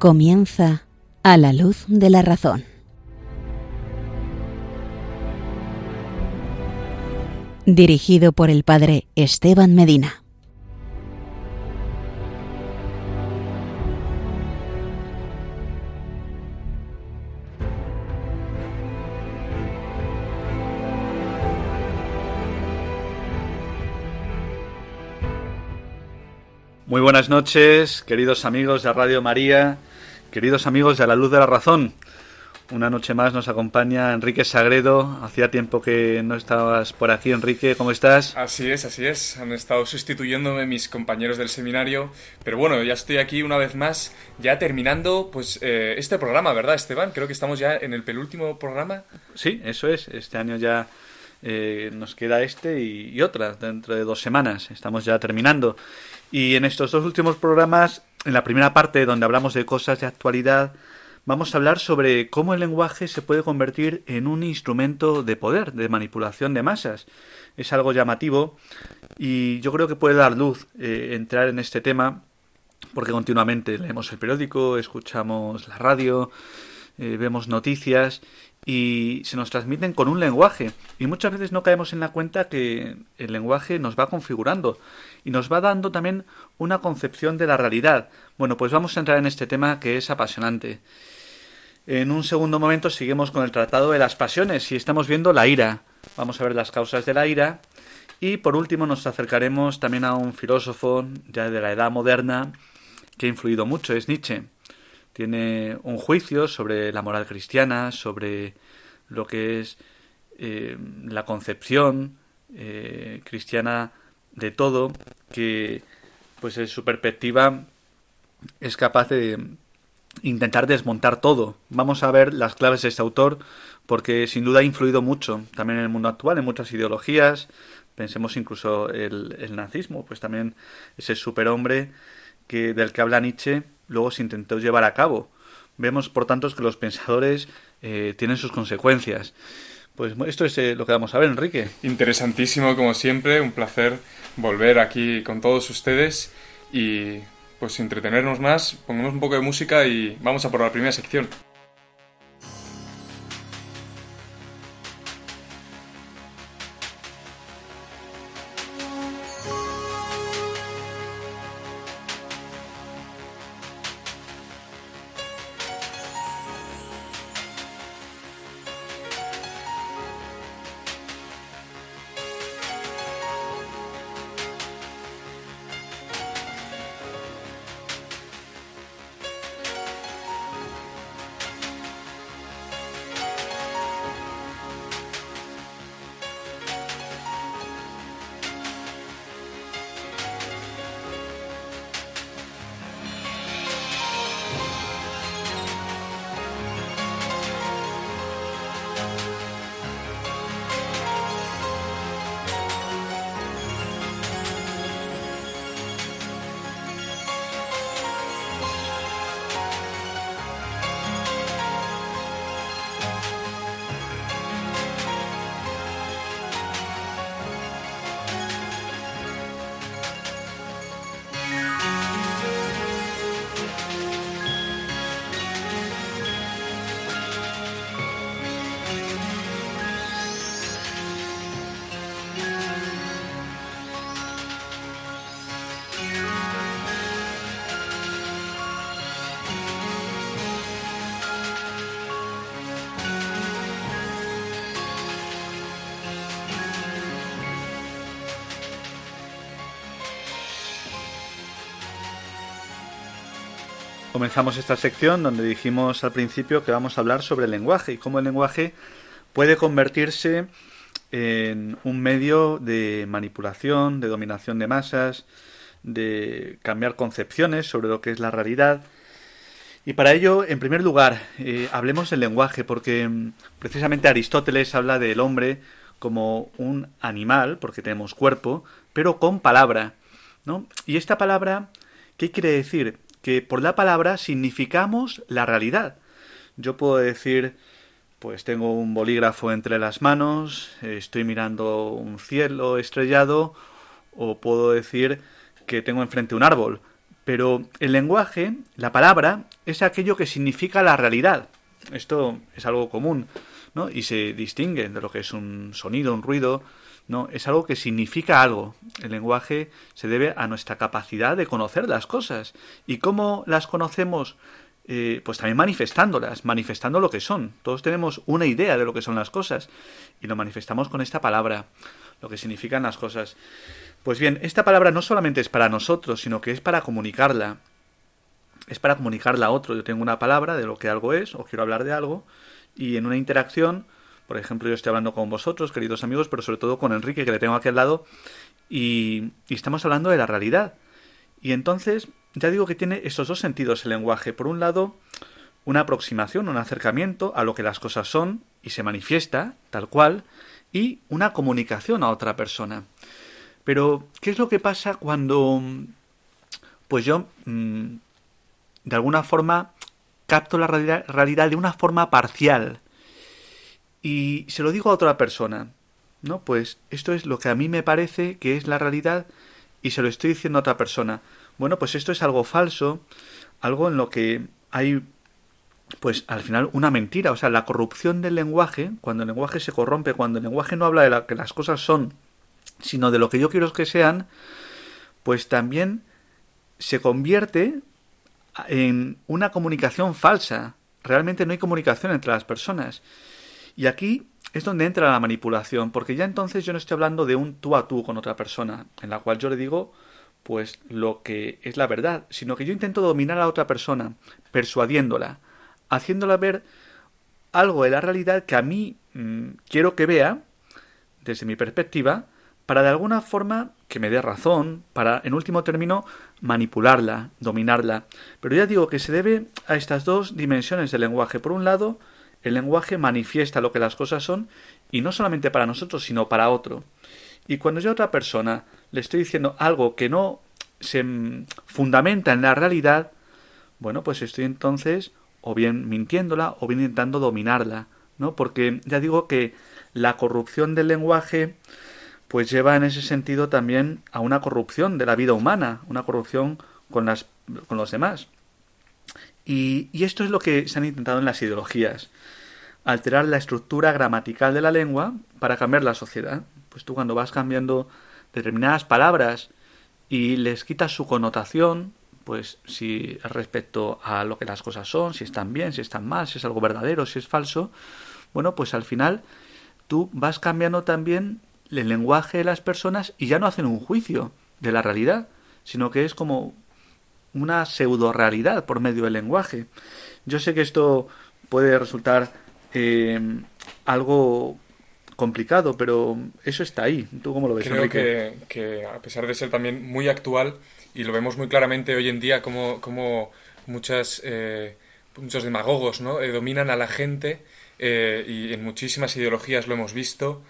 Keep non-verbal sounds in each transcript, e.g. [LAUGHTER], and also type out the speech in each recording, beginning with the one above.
Comienza a la luz de la razón. Dirigido por el padre Esteban Medina. Muy buenas noches, queridos amigos de Radio María, queridos amigos de La Luz de la Razón. Una noche más nos acompaña Enrique Sagredo. Hacía tiempo que no estabas por aquí, Enrique. ¿Cómo estás? Así es, así es. Han estado sustituyéndome mis compañeros del seminario. Pero bueno, ya estoy aquí una vez más, ya terminando pues eh, este programa, ¿verdad, Esteban? Creo que estamos ya en el penúltimo programa. Sí, eso es. Este año ya eh, nos queda este y, y otra dentro de dos semanas. Estamos ya terminando. Y en estos dos últimos programas, en la primera parte donde hablamos de cosas de actualidad, vamos a hablar sobre cómo el lenguaje se puede convertir en un instrumento de poder, de manipulación de masas. Es algo llamativo y yo creo que puede dar luz eh, entrar en este tema porque continuamente leemos el periódico, escuchamos la radio, eh, vemos noticias y se nos transmiten con un lenguaje y muchas veces no caemos en la cuenta que el lenguaje nos va configurando y nos va dando también una concepción de la realidad. Bueno, pues vamos a entrar en este tema que es apasionante. En un segundo momento seguimos con el Tratado de las Pasiones y estamos viendo la ira. Vamos a ver las causas de la ira. Y por último nos acercaremos también a un filósofo ya de la edad moderna que ha influido mucho, es Nietzsche. Tiene un juicio sobre la moral cristiana, sobre lo que es eh, la concepción eh, cristiana de todo, que pues en su perspectiva es capaz de intentar desmontar todo. Vamos a ver las claves de este autor porque sin duda ha influido mucho también en el mundo actual, en muchas ideologías. Pensemos incluso el, el nazismo, pues también ese superhombre que, del que habla Nietzsche luego se intentó llevar a cabo. Vemos, por tanto, que los pensadores eh, tienen sus consecuencias. Pues esto es eh, lo que vamos a ver, Enrique. Interesantísimo, como siempre, un placer volver aquí con todos ustedes y pues entretenernos más, pongamos un poco de música y vamos a por la primera sección. Comenzamos esta sección donde dijimos al principio que vamos a hablar sobre el lenguaje y cómo el lenguaje puede convertirse en un medio de manipulación, de dominación de masas, de cambiar concepciones sobre lo que es la realidad. Y para ello, en primer lugar, eh, hablemos del lenguaje, porque mm, precisamente Aristóteles habla del hombre como un animal, porque tenemos cuerpo, pero con palabra. ¿no? Y esta palabra, ¿qué quiere decir? Que por la palabra significamos la realidad. Yo puedo decir, pues tengo un bolígrafo entre las manos, estoy mirando un cielo estrellado, o puedo decir que tengo enfrente un árbol. Pero el lenguaje, la palabra, es aquello que significa la realidad. Esto es algo común, ¿no? Y se distingue de lo que es un sonido, un ruido, ¿no? Es algo que significa algo. El lenguaje se debe a nuestra capacidad de conocer las cosas. ¿Y cómo las conocemos? Eh, pues también manifestándolas, manifestando lo que son. Todos tenemos una idea de lo que son las cosas y lo manifestamos con esta palabra, lo que significan las cosas. Pues bien, esta palabra no solamente es para nosotros, sino que es para comunicarla. Es para comunicarla a otro. Yo tengo una palabra de lo que algo es, o quiero hablar de algo, y en una interacción, por ejemplo, yo estoy hablando con vosotros, queridos amigos, pero sobre todo con Enrique, que le tengo aquí al lado, y, y estamos hablando de la realidad. Y entonces, ya digo que tiene esos dos sentidos el lenguaje. Por un lado, una aproximación, un acercamiento a lo que las cosas son y se manifiesta tal cual, y una comunicación a otra persona. Pero, ¿qué es lo que pasa cuando, pues yo, mm, de alguna forma, capto la realidad de una forma parcial y se lo digo a otra persona? ¿No? Pues esto es lo que a mí me parece que es la realidad y se lo estoy diciendo a otra persona. Bueno, pues esto es algo falso, algo en lo que hay pues al final una mentira, o sea, la corrupción del lenguaje, cuando el lenguaje se corrompe, cuando el lenguaje no habla de lo que las cosas son, sino de lo que yo quiero que sean, pues también se convierte en una comunicación falsa. Realmente no hay comunicación entre las personas. Y aquí es donde entra la manipulación, porque ya entonces yo no estoy hablando de un tú a tú con otra persona, en la cual yo le digo pues lo que es la verdad, sino que yo intento dominar a otra persona, persuadiéndola, haciéndola ver algo de la realidad que a mí mm, quiero que vea, desde mi perspectiva, para de alguna forma que me dé razón, para, en último término, manipularla, dominarla. Pero ya digo que se debe a estas dos dimensiones del lenguaje. Por un lado, el lenguaje manifiesta lo que las cosas son, y no solamente para nosotros, sino para otro. Y cuando yo a otra persona le estoy diciendo algo que no se fundamenta en la realidad, bueno, pues estoy entonces o bien mintiéndola o bien intentando dominarla, ¿no? Porque ya digo que la corrupción del lenguaje pues lleva en ese sentido también a una corrupción de la vida humana, una corrupción con, las, con los demás. Y, esto es lo que se han intentado en las ideologías, alterar la estructura gramatical de la lengua para cambiar la sociedad. Pues tú cuando vas cambiando determinadas palabras y les quitas su connotación, pues si respecto a lo que las cosas son, si están bien, si están mal, si es algo verdadero, si es falso, bueno, pues al final tú vas cambiando también el lenguaje de las personas y ya no hacen un juicio de la realidad, sino que es como una pseudo realidad por medio del lenguaje. Yo sé que esto puede resultar eh, algo complicado, pero eso está ahí. ¿Tú cómo lo ves? Creo que, que, a pesar de ser también muy actual, y lo vemos muy claramente hoy en día, como, como muchas, eh, muchos demagogos ¿no? Eh, dominan a la gente, y en muchísimas ideologías lo hemos visto,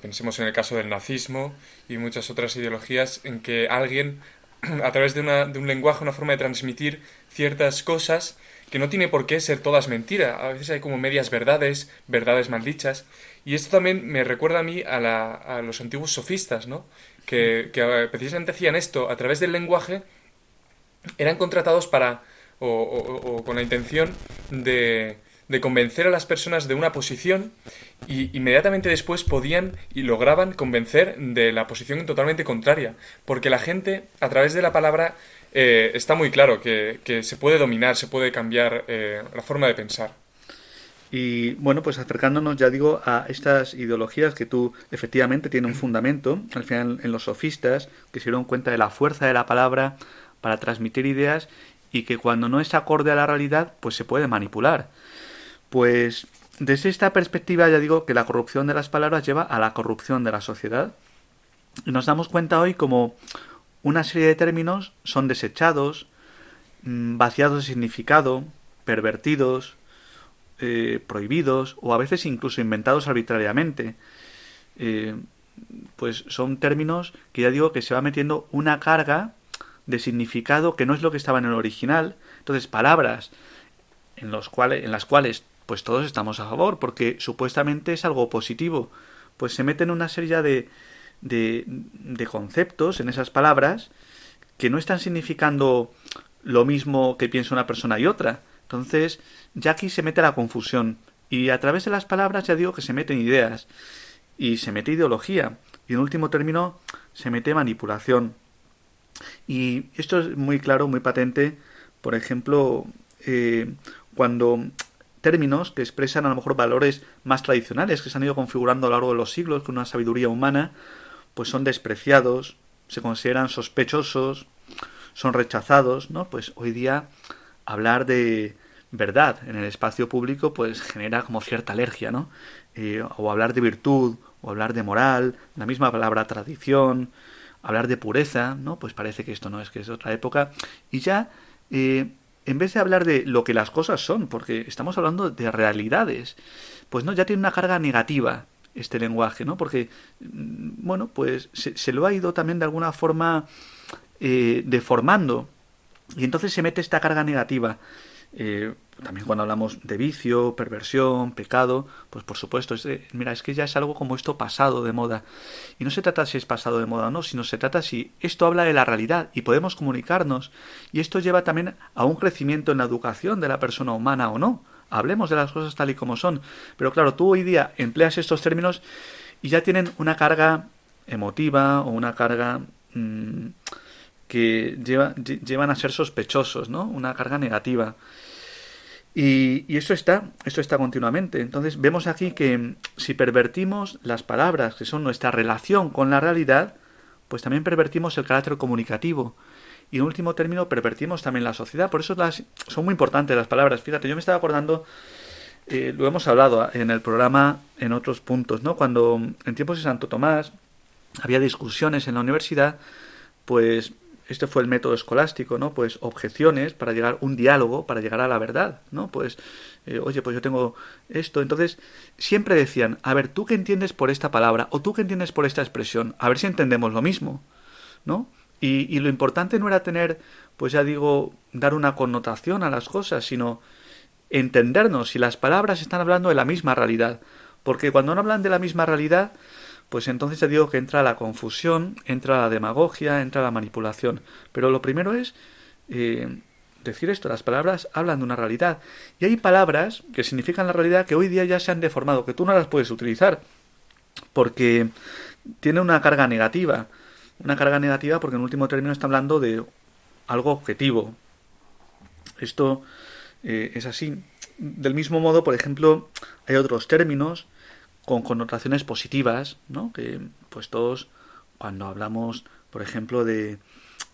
pensemos en el caso del nazismo y muchas otras ideologías, en que alguien, [CLEARS THROAT] a través de, una, de un lenguaje, una forma de transmitir ciertas cosas, que no tiene por qué ser todas mentiras. A veces hay como medias verdades, verdades maldichas. Y esto también me recuerda a mí a, la, a los antiguos sofistas, ¿no? Que, que, precisamente hacían esto a través del lenguaje, eran contratados para, o, o con la intención de, de convencer a las personas de una posición y inmediatamente después podían y lograban convencer de la posición totalmente contraria. Porque la gente, a través de la palabra, eh, está muy claro que, se puede dominar, se puede cambiar eh, la forma de pensar. Y bueno, pues acercándonos, ya digo, a estas ideologías que tú efectivamente tienen un fundamento, al final en los sofistas, que se dieron cuenta de la fuerza de la palabra para transmitir ideas y que cuando no es acorde a la realidad, pues se puede manipular. Pues desde esta perspectiva ya digo que la corrupción de las palabras lleva a la corrupción de la sociedad. Nos damos cuenta hoy como una serie de términos son desechados, mm, vaciados de significado, pervertidos, eh, prohibidos o a veces incluso inventados arbitrariamente. Eh, pues son términos que ya digo que se va metiendo una carga de significado que no es lo que estaba en el original. Entonces, palabras en, los cuales, en las cuales pues todos estamos a favor, porque supuestamente es algo positivo, pues se meten una serie de, de, conceptos en esas palabras que no están significando lo mismo que piensa una persona y otra. Entonces, ya aquí se mete la confusión. Y a través de las palabras ya digo que se meten ideas. Y se mete ideología. Y en último término, se mete manipulación. Y esto es muy claro, muy patente, por ejemplo, eh, cuando términos que expresan a lo mejor valores más tradicionales que se han ido configurando a lo largo de los siglos con una sabiduría humana, pues son despreciados, se consideran sospechosos, son rechazados, ¿no? Pues hoy día hablar de verdad en el espacio público pues genera como cierta alergia, ¿no? Eh, o hablar de virtud, o hablar de moral, la misma palabra tradición, hablar de pureza, ¿no? Pues parece que esto no es que es otra época. Y ya, eh, en vez de hablar de lo que las cosas son, porque estamos hablando de realidades, pues no, ya tiene una carga negativa este lenguaje, ¿no? Porque, mm, bueno, pues se, lo ha ido también de alguna forma eh, deformando. Y entonces se mete esta carga negativa. Eh, también cuando hablamos de vicio, perversión, pecado, pues por supuesto, es mira, es que ya es algo como esto pasado de moda. Y no se trata si es pasado de moda o no, sino se trata si esto habla de la realidad y podemos comunicarnos. Y esto lleva también a un crecimiento en la educación de la persona humana o no. Hablemos de las cosas tal y como son. Pero claro, tú hoy día empleas estos términos y ya tienen una carga emotiva o una carga mm, que lleva, llevan a ser sospechosos, ¿no? Una carga negativa. Y, eso está, esto está continuamente. Entonces vemos aquí que si pervertimos las palabras, que son nuestra relación con la realidad, pues también pervertimos el carácter comunicativo. Y en último término, pervertimos también la sociedad. Por eso las, son muy importantes las palabras. Fíjate, yo me estaba acordando, eh, lo hemos hablado en el programa en otros puntos, ¿no? Cuando en tiempos de Santo Tomás había discusiones en la universidad, pues este fue el método escolástico, ¿no? Pues objeciones para llegar un diálogo, para llegar a la verdad, ¿no? Pues, eh, oye, pues yo tengo esto. Entonces, siempre decían, a ver, ¿tú qué entiendes por esta palabra? ¿O tú qué entiendes por esta expresión? A ver si entendemos lo mismo, ¿no? Y, y lo importante no era tener, pues ya digo, dar una connotación a las cosas, sino entendernos si las palabras están hablando de la misma realidad. Porque cuando no hablan de la misma realidad, pues entonces ya digo que entra la confusión, entra la demagogia, entra la manipulación. Pero lo primero es eh, decir esto, las palabras hablan de una realidad. Y hay palabras que significan la realidad que hoy día ya se han deformado, que tú no las puedes utilizar, porque tiene una carga negativa. Una carga negativa porque en último término está hablando de algo objetivo. Esto eh, es así. Del mismo modo, por ejemplo, hay otros términos con connotaciones positivas, ¿no? Que pues todos cuando hablamos, por ejemplo, de,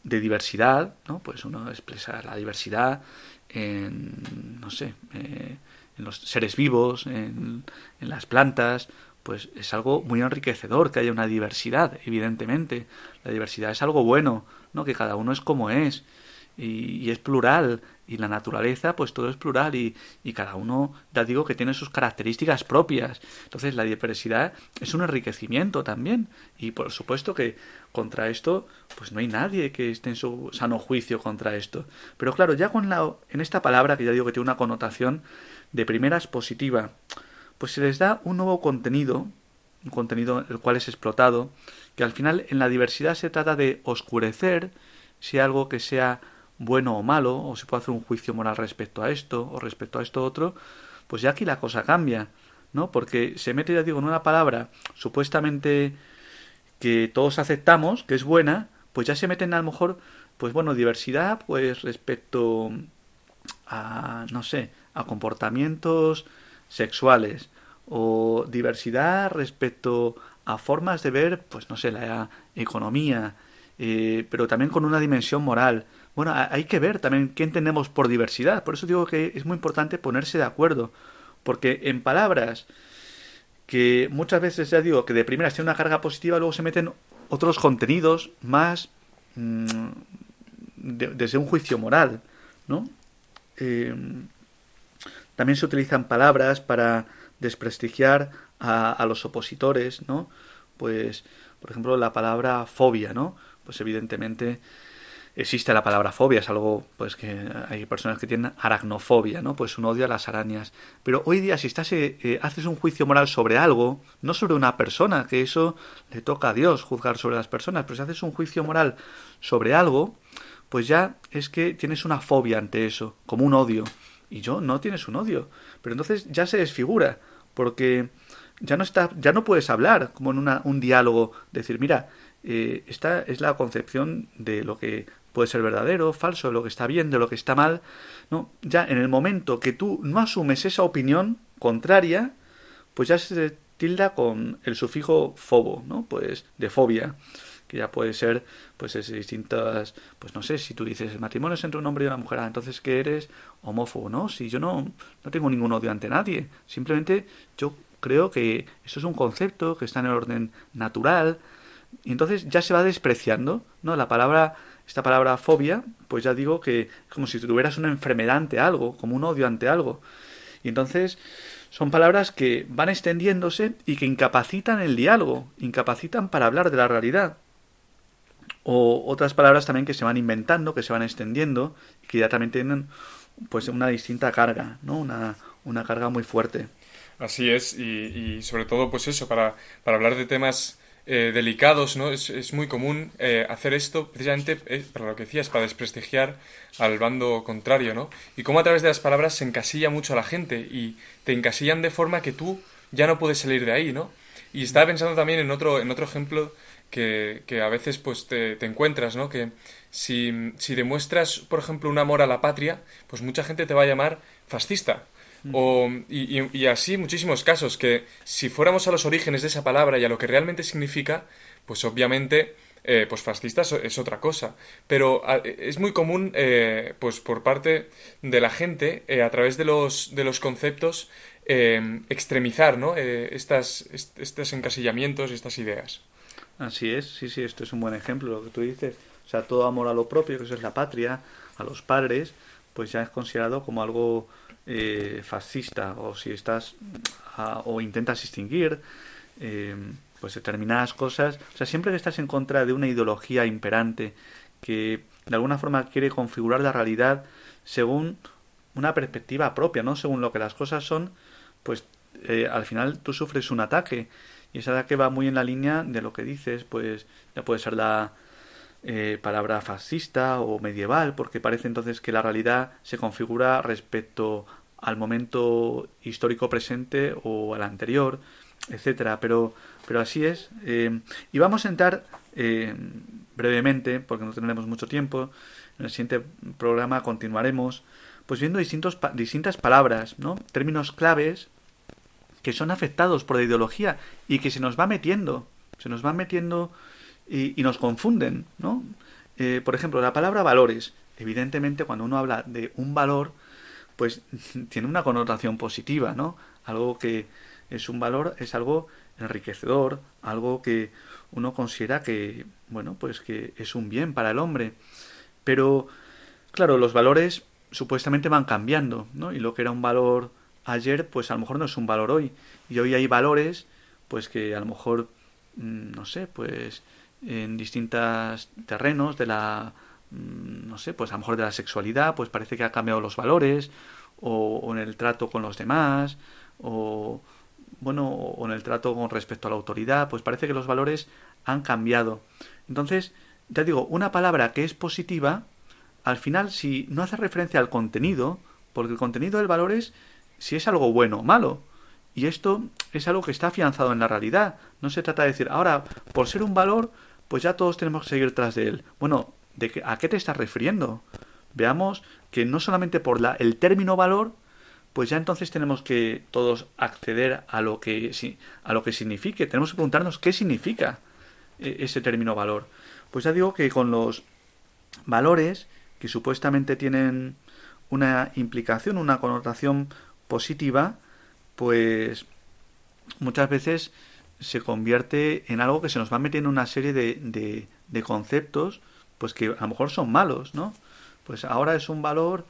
de diversidad, ¿no? Pues uno expresa la diversidad en, no sé, eh, en los seres vivos, en, en las plantas, pues es algo muy enriquecedor que haya una diversidad, evidentemente. La diversidad es algo bueno, ¿no? Que cada uno es como es y, es plural y la naturaleza pues todo es plural y, y, cada uno ya digo que tiene sus características propias. Entonces la diversidad es un enriquecimiento también y por supuesto que contra esto pues no hay nadie que esté en su sano juicio contra esto. Pero claro ya con la en esta palabra que ya digo que tiene una connotación de primeras positiva pues se les da un nuevo contenido un contenido el cual es explotado que al final en la diversidad se trata de oscurecer si algo que sea bueno o malo, o se puede hacer un juicio moral respecto a esto o respecto a esto otro, pues ya aquí la cosa cambia, ¿no? Porque se mete, ya digo, en una palabra supuestamente que todos aceptamos, que es buena, pues ya se meten a lo mejor, pues bueno, diversidad, pues respecto a, no sé, a comportamientos sexuales, o diversidad respecto a formas de ver, pues no sé, la economía, eh, pero también con una dimensión moral. Bueno, hay que ver también qué entendemos por diversidad. Por eso digo que es muy importante ponerse de acuerdo. Porque en palabras que muchas veces ya digo que de primera tienen una carga positiva, luego se meten otros contenidos más mmm, desde un juicio moral, ¿no? Eh, también se utilizan palabras para desprestigiar a, a, los opositores, ¿no? Pues, por ejemplo, la palabra fobia, ¿no? Pues evidentemente existe la palabra fobia, es algo pues que hay personas que tienen aracnofobia, ¿no? Pues un odio a las arañas. Pero hoy día si estás eh, eh, haces un juicio moral sobre algo, no sobre una persona, que eso le toca a Dios juzgar sobre las personas, pero si haces un juicio moral sobre algo, pues ya es que tienes una fobia ante eso, como un odio. Y yo no tienes un odio. Pero entonces ya se desfigura, porque ya no está, ya no puedes hablar como en una, un diálogo, decir, mira, eh, esta es la concepción de lo que puede ser verdadero, falso, de lo que está bien, de lo que está mal. No, ya en el momento que tú no asumes esa opinión contraria, pues ya se tilda con el sufijo fobo, ¿no? Pues de fobia que ya puede ser pues es distintas pues no sé si tú dices el matrimonio es entre un hombre y una mujer ah, entonces que eres homófobo no si yo no no tengo ningún odio ante nadie simplemente yo creo que eso es un concepto que está en el orden natural y entonces ya se va despreciando no la palabra esta palabra fobia pues ya digo que como si tuvieras una enfermedad ante algo como un odio ante algo y entonces son palabras que van extendiéndose y que incapacitan el diálogo, incapacitan para hablar de la realidad o otras palabras también que se van inventando, que se van extendiendo y que ya también tienen pues una distinta carga, ¿no? Una, una carga muy fuerte. Así es, y, y sobre todo pues eso, para, para hablar de temas eh, delicados, ¿no? Es, es muy común eh, hacer esto precisamente, eh, para lo que decías, para desprestigiar al bando contrario, ¿no? Y cómo a través de las palabras se encasilla mucho a la gente y te encasillan de forma que tú ya no puedes salir de ahí, ¿no? Y estaba pensando también en otro, en otro ejemplo que, que a veces pues te, te, encuentras, ¿no? Que si, si demuestras, por ejemplo, un amor a la patria, pues mucha gente te va a llamar fascista. O, y, y, y, así muchísimos casos, que si fuéramos a los orígenes de esa palabra y a lo que realmente significa, pues obviamente, eh, pues fascista es, es, otra cosa. Pero a, es muy común, eh, pues por parte de la gente, eh, a través de los, de los conceptos, extremizar, ¿no? estas, estos encasillamientos, estas ideas. Así es, sí, sí, esto es un buen ejemplo, lo que tú dices. O sea, todo amor a lo propio, que eso es la patria, a los padres, pues ya es considerado como algo eh, fascista, o si estás o intentas distinguir eh, pues determinadas cosas. O sea, siempre que estás en contra de una ideología imperante que de alguna forma quiere configurar la realidad según una perspectiva propia, no según lo que las cosas son, pues eh, al final tú sufres un ataque y esa que va muy en la línea de lo que dices, pues ya puede ser la eh, palabra fascista o medieval, porque parece entonces que la realidad se configura respecto al momento histórico presente o al anterior, etcétera. Pero, pero así es. Eh, y vamos a entrar eh, brevemente, porque no tendremos mucho tiempo. En el siguiente programa continuaremos, pues viendo distintos, distintas palabras, ¿no? Términos claves que son afectados por la ideología y que se nos va metiendo, se nos van metiendo y, y nos confunden, ¿no? Eh, por ejemplo, la palabra valores. Evidentemente, cuando uno habla de un valor, pues [LAUGHS] tiene una connotación positiva, ¿no? Algo que es un valor, es algo enriquecedor, algo que uno considera que, bueno, pues que es un bien para el hombre. Pero, claro, los valores supuestamente van cambiando, ¿no? Y lo que era un valor ayer, pues a lo mejor no es un valor hoy. Y hoy hay valores, pues que a lo mejor, mm, no sé, pues en distintos terrenos de la, no sé, pues a lo mejor de la sexualidad, pues parece que ha cambiado los valores, o, o en el trato con los demás, o bueno, o en el trato con respecto a la autoridad, pues parece que los valores han cambiado. Entonces, ya digo, una palabra que es positiva, al final, si no hace referencia al contenido, porque el contenido del valor es si es algo bueno o malo. Y esto es algo que está afianzado en la realidad. No se trata de decir, ahora, por ser un valor, pues ya todos tenemos que seguir tras de él. Bueno, ¿de qué, ¿a qué te estás refiriendo? Veamos que no solamente por la, el término valor, pues ya entonces tenemos que todos acceder a lo que, a lo que signifique. Tenemos que preguntarnos qué significa eh, ese término valor. Pues ya digo que con los valores que supuestamente tienen una implicación, una connotación positiva, pues muchas veces se convierte en algo que se nos va metiendo una serie de, de, conceptos, pues que a lo mejor son malos, ¿no? Pues ahora es un valor,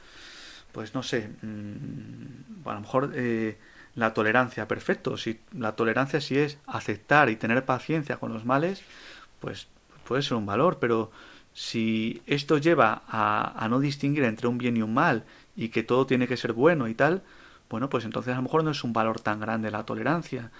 pues no sé, mmm, a lo mejor eh, la tolerancia, perfecto, si la tolerancia si es aceptar y tener paciencia con los males, pues puede ser un valor, pero si esto lleva a, a no distinguir entre un bien y un mal y que todo tiene que ser bueno y tal, bueno, pues entonces a lo mejor no es un valor tan grande la tolerancia.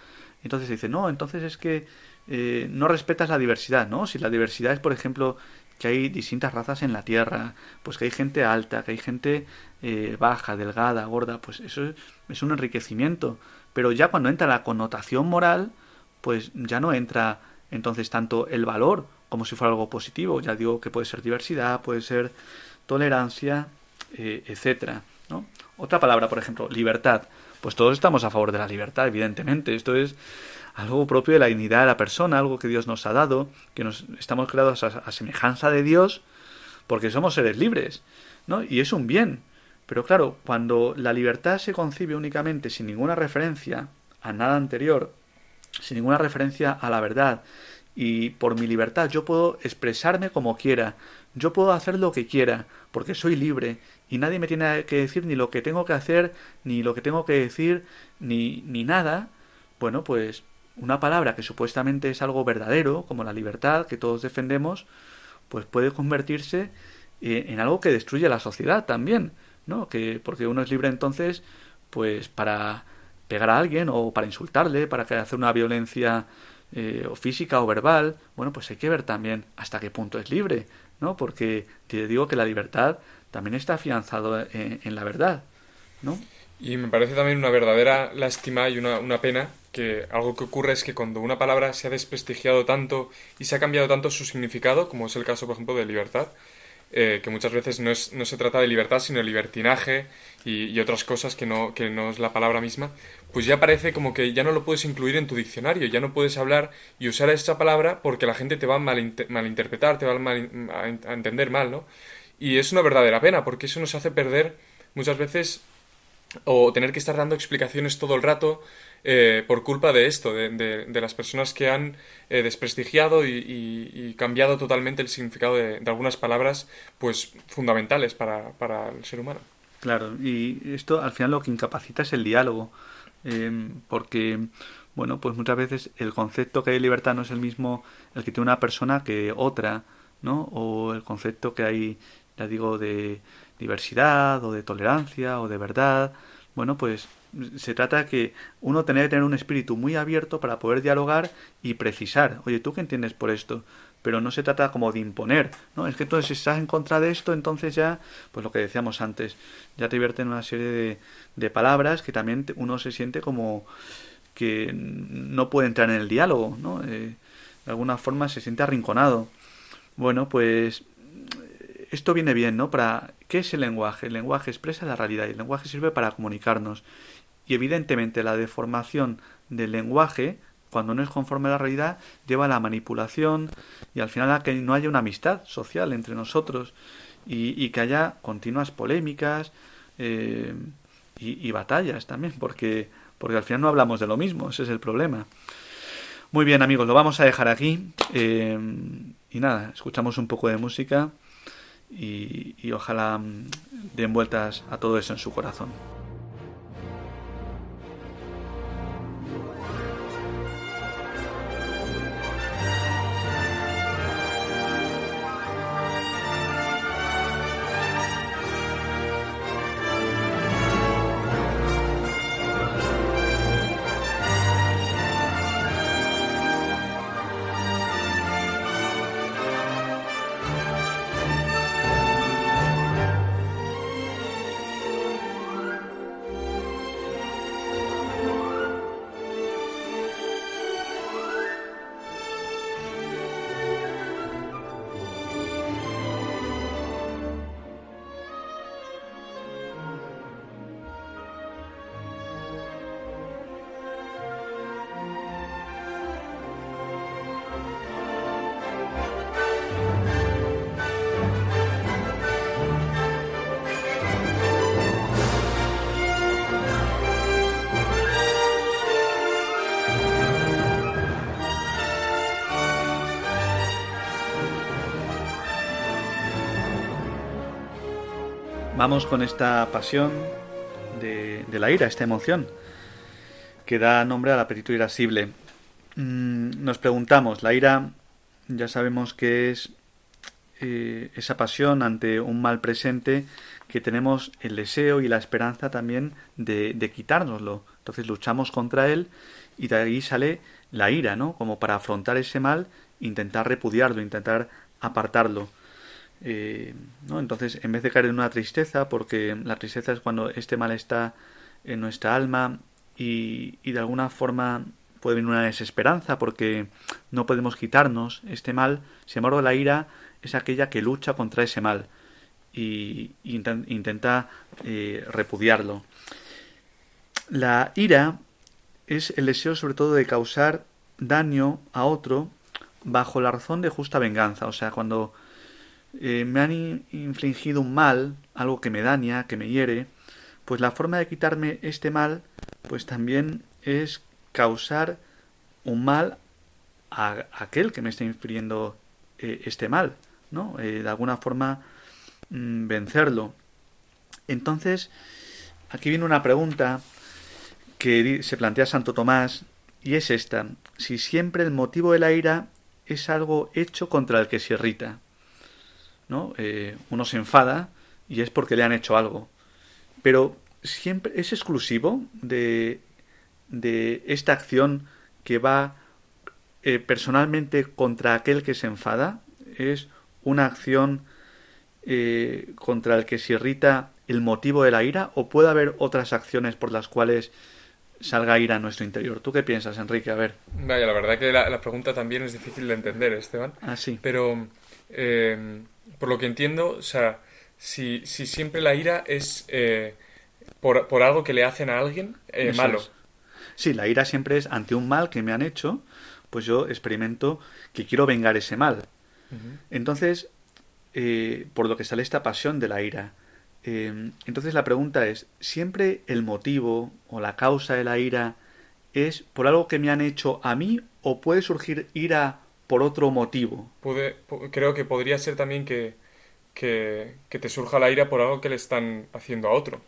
Entonces dice, no, entonces es que eh, no respetas la diversidad, ¿no? Si la diversidad es, por ejemplo, que hay distintas razas en la Tierra, pues que hay gente alta, que hay gente eh, baja, delgada, gorda, pues eso es un enriquecimiento. Pero ya cuando entra la connotación moral, pues ya no entra entonces tanto el valor como si fuera algo positivo. Ya digo que puede ser diversidad, puede ser tolerancia, eh, etcétera. ¿no? Otra palabra, por ejemplo, libertad. Pues todos estamos a favor de la libertad, evidentemente. Esto es algo propio de la dignidad de la persona, algo que Dios nos ha dado, que nos estamos creados a, semejanza de Dios, porque somos seres libres, ¿no? Y es un bien. Pero claro, cuando la libertad se concibe únicamente sin ninguna referencia a nada anterior, sin ninguna referencia a la verdad, y por mi libertad yo puedo expresarme como quiera, yo puedo hacer lo que quiera, porque soy libre, y nadie me tiene que decir ni lo que tengo que hacer, ni lo que tengo que decir, ni, ni nada, bueno, pues una palabra que supuestamente es algo verdadero, como la libertad que todos defendemos, pues puede convertirse eh, en algo que destruye la sociedad también, ¿no? Que porque uno es libre entonces, pues para pegar a alguien o para insultarle, para hacer una violencia eh, o física o verbal, bueno, pues hay que ver también hasta qué punto es libre, ¿no? Porque te digo que la libertad también está afianzado en, en la verdad, ¿no? Y me parece también una verdadera lástima y una, una pena que algo que ocurre es que cuando una palabra se ha desprestigiado tanto y se ha cambiado tanto su significado, como es el caso, por ejemplo, de libertad, eh, que muchas veces no, es, no se trata de libertad, sino de libertinaje y, otras cosas que no, que no es la palabra misma, pues ya parece como que ya no lo puedes incluir en tu diccionario, ya no puedes hablar y usar esa palabra porque la gente te va a malinterpretar, te va a, a entender mal, ¿no? Y es una verdadera pena, porque eso nos hace perder muchas veces o tener que estar dando explicaciones todo el rato eh, por culpa de esto, de, de, las personas que han eh, desprestigiado y, cambiado totalmente el significado de, algunas palabras pues fundamentales para, para, el ser humano. Claro, y esto al final lo que incapacita es el diálogo, em, porque bueno, pues muchas veces el concepto que hay de libertad no es el mismo el que tiene una persona que otra, ¿no? O el concepto que hay, ya digo, de diversidad o de tolerancia o de verdad. Bueno, pues se trata que uno tiene que tener un espíritu muy abierto para poder dialogar y precisar. Oye, ¿tú qué entiendes por esto? Pero no se trata como de imponer, ¿no? Es que entonces si estás en contra de esto, entonces ya, pues lo que decíamos antes, ya te vierten una serie de, de palabras que también uno se siente como que no puede entrar en el diálogo, ¿no? Eh, de alguna forma se siente arrinconado. Bueno, pues esto viene bien, ¿no? Para ¿qué es el lenguaje? El lenguaje expresa la realidad y el lenguaje sirve para comunicarnos. Y evidentemente la deformación del lenguaje, cuando no es conforme a la realidad, lleva a la manipulación y al final a que no haya una amistad social entre nosotros y, que haya continuas polémicas eh, y, batallas también, porque, porque al final no hablamos de lo mismo, ese es el problema. Muy bien amigos, lo vamos a dejar aquí. Eh, y nada, escuchamos un poco de música y, y ojalá mm, den vueltas a todo eso en su corazón. Vamos con esta pasión de, la ira, esta emoción, que da nombre al apetito irascible. Mm, nos preguntamos, la ira ya sabemos que es eh, esa pasión ante un mal presente que tenemos el deseo y la esperanza también de, de quitárnoslo. Entonces luchamos contra él y de ahí sale la ira, ¿no? Como para afrontar ese mal, intentar repudiarlo, intentar apartarlo. Eh, ¿no? Entonces, en vez de caer en una tristeza, porque la tristeza es cuando este mal está en nuestra alma y, de alguna forma puede venir una desesperanza porque no podemos quitarnos este mal, sin embargo la ira es aquella que lucha contra ese mal y, intenta eh, repudiarlo. La ira es el deseo sobre todo de causar daño a otro bajo la razón de justa venganza, o sea, cuando eh, me han infligido un mal, algo que me daña, que me hiere, pues la forma de quitarme este mal, pues también es causar un mal a aquel que me está infiriendo eh, este mal, ¿no? Eh, de alguna forma mm, vencerlo. Entonces, aquí viene una pregunta que se plantea Santo Tomás y es esta: si siempre el motivo de la ira es algo hecho contra el que se irrita, ¿no? Eh, uno se enfada y es porque le han hecho algo, pero siempre es exclusivo de de esta acción que va eh, personalmente contra aquel que se enfada, es una acción eh, contra el que se irrita el motivo de la ira, o puede haber otras acciones por las cuales salga ira a nuestro interior. ¿Tú qué piensas, Enrique? A ver. Vaya, la verdad que la, pregunta también es difícil de entender, Esteban. Ah, sí. Pero, eh, por lo que entiendo, o sea, si, si siempre la ira es por, por, algo que le hacen a alguien malo. Sí, la ira siempre es ante un mal que me han hecho, pues yo experimento que quiero vengar ese mal. Entonces, eh, por lo que sale esta pasión de la ira. Eh, entonces la pregunta es, ¿siempre el motivo o la causa de la ira es por algo que me han hecho a mí o puede surgir ira por otro motivo? Creo que podría ser también que, que, te surja la ira por algo que le están haciendo a otro.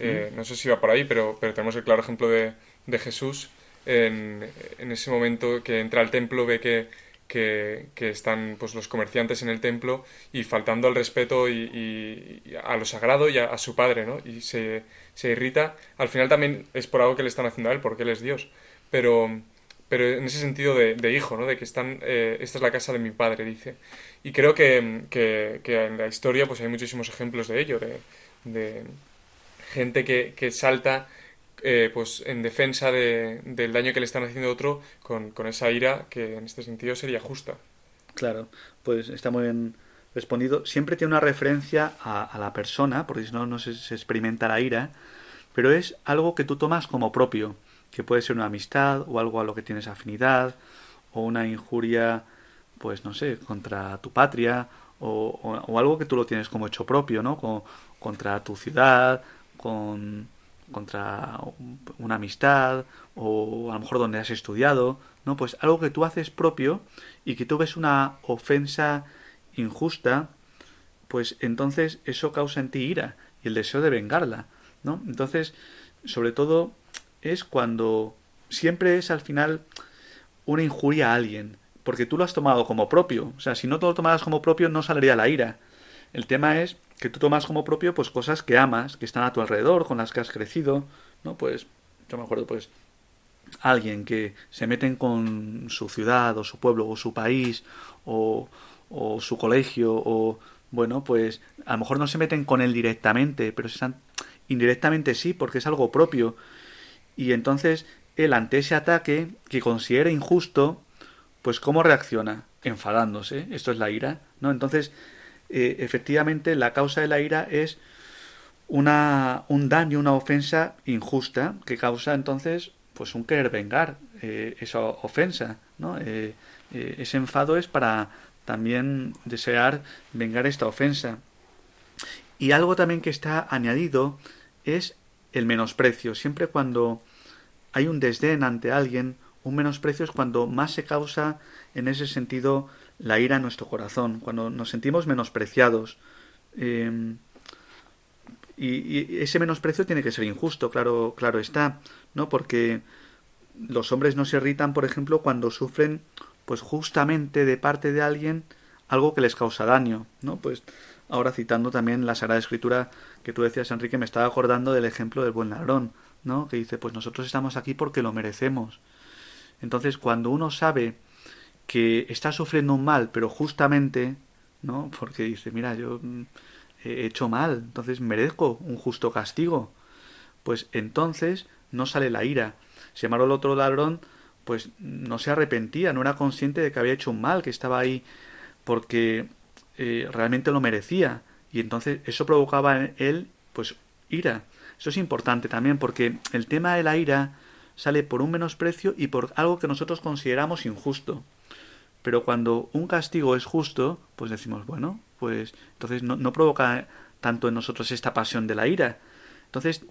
Eh, no sé si va por ahí, pero, pero tenemos el claro ejemplo de, de Jesús en, en, ese momento que entra al templo, ve que, que, están pues, los comerciantes en el templo y faltando al respeto y, a lo sagrado y a, su padre, ¿no? Y se, se, irrita. Al final también es por algo que le están haciendo a él, porque él es Dios. Pero, pero en ese sentido de, hijo, ¿no? De que están, eh, esta es la casa de mi padre, dice. Y creo que, que, en la historia pues hay muchísimos ejemplos de ello, de, de gente que, que salta eh, pues en defensa de, del daño que le están haciendo a otro con, esa ira que en este sentido sería justa. Claro, pues está muy bien respondido. Siempre tiene una referencia a, la persona, porque si no, no se, experimenta la ira, pero es algo que tú tomas como propio, que puede ser una amistad o algo a lo que tienes afinidad, o una injuria, pues no sé, contra tu patria, o, o, algo que tú lo tienes como hecho propio, ¿no? contra tu ciudad, con, contra una amistad o a lo mejor donde has estudiado, ¿no? Pues algo que tú haces propio y que tú ves una ofensa injusta, pues entonces eso causa en ti ira y el deseo de vengarla, ¿no? Entonces, sobre todo es cuando siempre es al final una injuria a alguien, porque tú lo has tomado como propio, o sea, si no te lo tomaras como propio no saldría la ira. El tema es que tú tomas como propio pues cosas que amas, que están a tu alrededor, con las que has crecido, ¿no? Pues yo me acuerdo pues alguien que se meten con su ciudad o su pueblo o su país o, o su colegio o bueno, pues a lo mejor no se meten con él directamente, pero indirectamente sí, porque es algo propio. Y entonces él ante ese ataque que considera injusto, pues ¿cómo reacciona? Enfadándose. Esto es la ira, ¿no? Entonces eh, efectivamente la causa de la ira es una, un daño, una ofensa injusta que causa entonces pues un querer vengar eh, esa ofensa, ¿no? Eh, ese enfado es para también desear vengar esta ofensa. Y algo también que está añadido es el menosprecio. Siempre cuando hay un desdén ante alguien, un menosprecio es cuando más se causa en ese sentido la ira en nuestro corazón, cuando nos sentimos menospreciados. Em, y, ese menosprecio tiene que ser injusto, claro, claro está, ¿no? Porque los hombres no se irritan, por ejemplo, cuando sufren, pues justamente de parte de alguien algo que les causa daño, ¿no? Pues ahora citando también la Sagrada Escritura que tú decías, Enrique, me estaba acordando del ejemplo del buen ladrón, ¿no? Que dice, pues nosotros estamos aquí porque lo merecemos. Entonces, cuando uno sabe que está sufriendo un mal, pero justamente ¿no? Porque dice, mira, yo mm, he hecho mal, entonces merezco un justo castigo. Pues entonces no sale la ira. Sin embargo, el otro ladrón, pues no se arrepentía, no era consciente de que había hecho un mal, que estaba ahí porque eh, realmente lo merecía. Y entonces eso provocaba en él, pues, ira. Eso es importante también porque el tema de la ira sale por un menosprecio y por algo que nosotros consideramos injusto. Pero cuando un castigo es justo, pues decimos, bueno, pues entonces no, no provoca tanto en nosotros esta pasión de la ira. Entonces,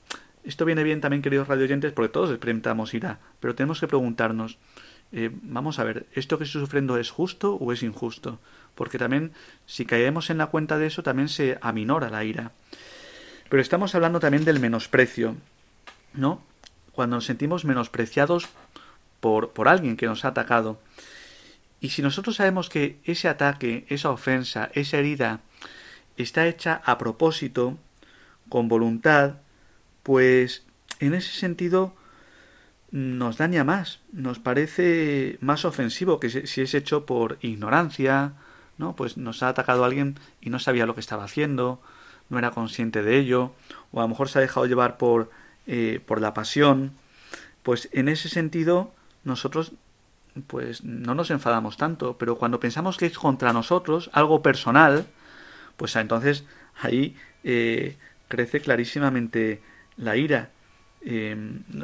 esto viene bien también, queridos radioyentes, porque todos experimentamos ira, pero tenemos que preguntarnos, eh, vamos a ver, ¿esto que estoy sufriendo es justo o es injusto? Porque también, si caemos en la cuenta de eso, también se aminora la ira. Pero estamos hablando también del menosprecio, ¿no? Cuando nos sentimos menospreciados por, por alguien que nos ha atacado. Y si nosotros sabemos que ese ataque, esa ofensa, esa herida está hecha a propósito, con voluntad, pues en ese sentido nos daña más, nos parece más ofensivo que si es hecho por ignorancia, ¿no? Pues nos ha atacado alguien y no sabía lo que estaba haciendo, no era consciente de ello, o a lo mejor se ha dejado llevar por, eh, por la pasión, pues en ese sentido nosotros pues no nos enfadamos tanto, pero cuando pensamos que es contra nosotros, algo personal, pues entonces ahí eh, crece clarísimamente la ira. Eh,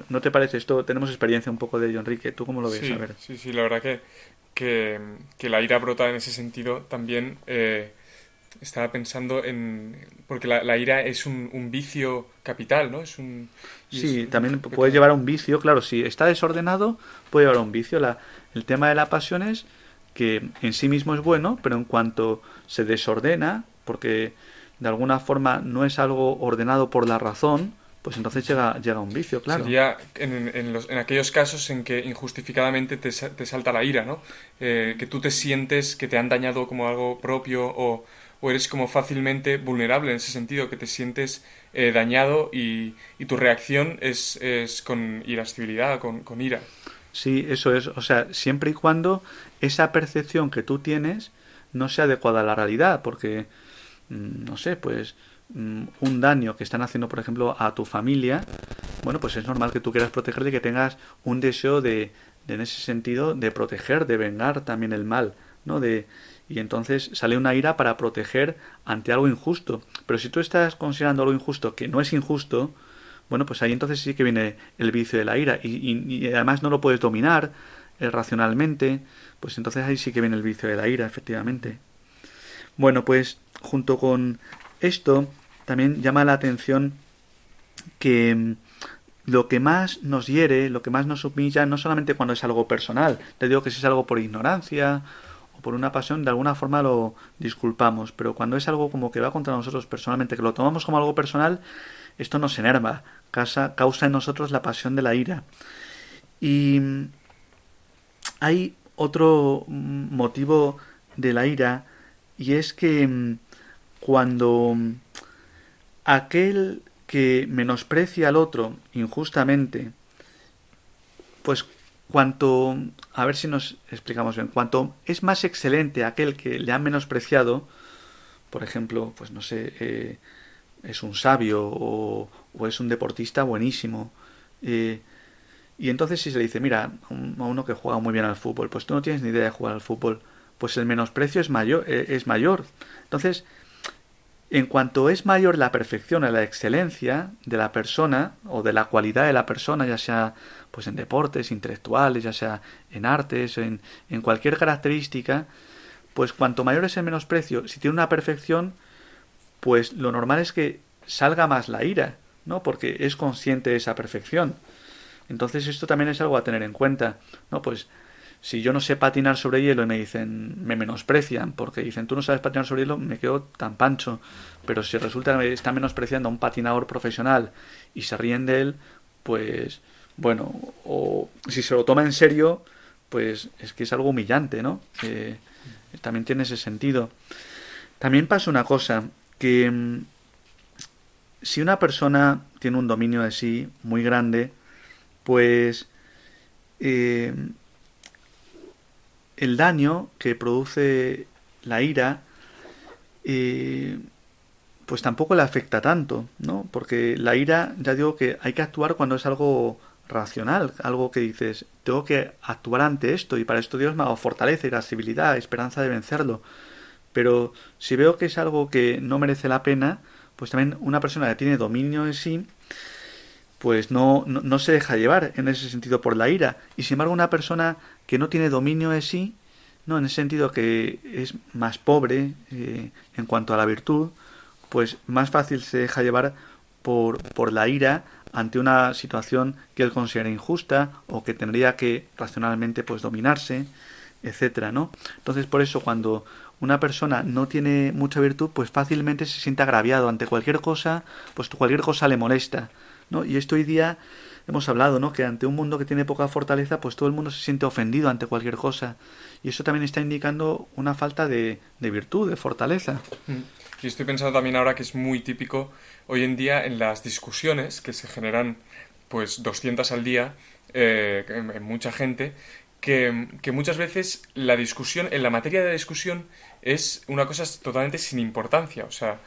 ¿No te parece esto? Tenemos experiencia un poco de ello, Enrique. ¿Tú cómo lo ves? Sí, a ver. sí, sí, la verdad que, que, que la ira brota en ese sentido también. Eh, estaba pensando en. Porque la, la ira es un, un, vicio capital, ¿no? Es un. Sí, es también puede llevar a un vicio, claro. Si está desordenado, puede llevar a un vicio. La, el tema de la pasión es que en sí mismo es bueno, pero en cuanto se desordena, porque de alguna forma no es algo ordenado por la razón, pues entonces llega, llega un vicio, claro. Sería en, en, los, en aquellos casos en que injustificadamente te, te salta la ira, ¿no? Eh, que tú te sientes que te han dañado como algo propio o, o, eres como fácilmente vulnerable en ese sentido, que te sientes eh, dañado y, y, tu reacción es, es con irascibilidad, con, con ira. Sí, eso es. O sea, siempre y cuando esa percepción que tú tienes no sea adecuada a la realidad, porque, mm, no sé, pues un daño que están haciendo, por ejemplo, a tu familia, bueno, pues es normal que tú quieras protegerle, que tengas un deseo de, de, en ese sentido, de proteger, de vengar también el mal, ¿no? De, y entonces sale una ira para proteger ante algo injusto. Pero si tú estás considerando algo injusto que no es injusto, bueno, pues ahí entonces sí que viene el vicio de la ira y, y, y además no lo puedes dominar eh, racionalmente, pues entonces ahí sí que viene el vicio de la ira, efectivamente. Bueno, pues junto con esto también llama la atención que mm, lo que más nos hiere, lo que más nos humilla, no solamente cuando es algo personal, te digo que si es algo por ignorancia o por una pasión, de alguna forma lo disculpamos, pero cuando es algo como que va contra nosotros personalmente, que lo tomamos como algo personal, esto nos enerva, causa, en nosotros la pasión de la ira. Y mm, hay otro mm, motivo de la ira, y es que cuando aquel que menosprecia al otro injustamente, pues cuanto, a ver si nos explicamos bien, cuanto es más excelente aquel que le ha menospreciado, por ejemplo, pues no sé, eh, es un sabio o, o, es un deportista buenísimo, eh, y entonces si se le dice, mira, a uno que juega muy bien al fútbol, pues tú no tienes ni idea de jugar al fútbol, pues el menosprecio es mayor, eh, es mayor. Entonces, en cuanto es mayor la perfección o la excelencia de la persona o de la cualidad de la persona, ya sea pues en deportes intelectuales, ya sea en artes, en, en cualquier característica, pues cuanto mayor es el menosprecio, si tiene una perfección, pues lo normal es que salga más la ira, ¿no? Porque es consciente de esa perfección. Entonces esto también es algo a tener en cuenta, ¿no? Pues si yo no sé patinar sobre hielo y me dicen, me menosprecian, porque dicen, tú no sabes patinar sobre hielo, me quedo tan pancho. Pero si resulta que me está menospreciando a un patinador profesional y se ríen de él, pues, bueno, o si se lo toma en serio, pues es que es algo humillante, ¿no? También tiene ese sentido. También pasa una cosa, que mm, si una persona tiene un dominio de sí muy grande, pues eh, el daño que produce la ira eh, pues tampoco le afecta tanto, ¿no? Porque la ira, ya digo que hay que actuar cuando es algo racional, algo que dices, tengo que actuar ante esto y para esto Dios me ha dado fortaleza, irascibilidad, esperanza de vencerlo. Pero si veo que es algo que no merece la pena, pues también una persona que tiene dominio en sí, pues no, no, se deja llevar en ese sentido por la ira. Y sin embargo una persona que no tiene dominio en sí, no en ese sentido que es más pobre eh, en cuanto a la virtud, pues más fácil se deja llevar por, por la ira ante una situación que él considera injusta o que tendría que racionalmente pues dominarse, etcétera, ¿no? Entonces por eso cuando una persona no tiene mucha virtud, pues fácilmente se siente agraviado ante cualquier cosa, pues cualquier cosa le molesta, ¿no? Y esto hoy día hemos hablado, ¿no? Que ante un mundo que tiene poca fortaleza, pues todo el mundo se siente ofendido ante cualquier cosa. Y eso también está indicando una falta de, de virtud, de fortaleza. Mm. Y estoy pensando también ahora que es muy típico hoy en día en las discusiones que se generan pues 200 al día eh, en, mucha gente, que, que, muchas veces la discusión, en la materia de discusión, es una cosa totalmente sin importancia. O sea,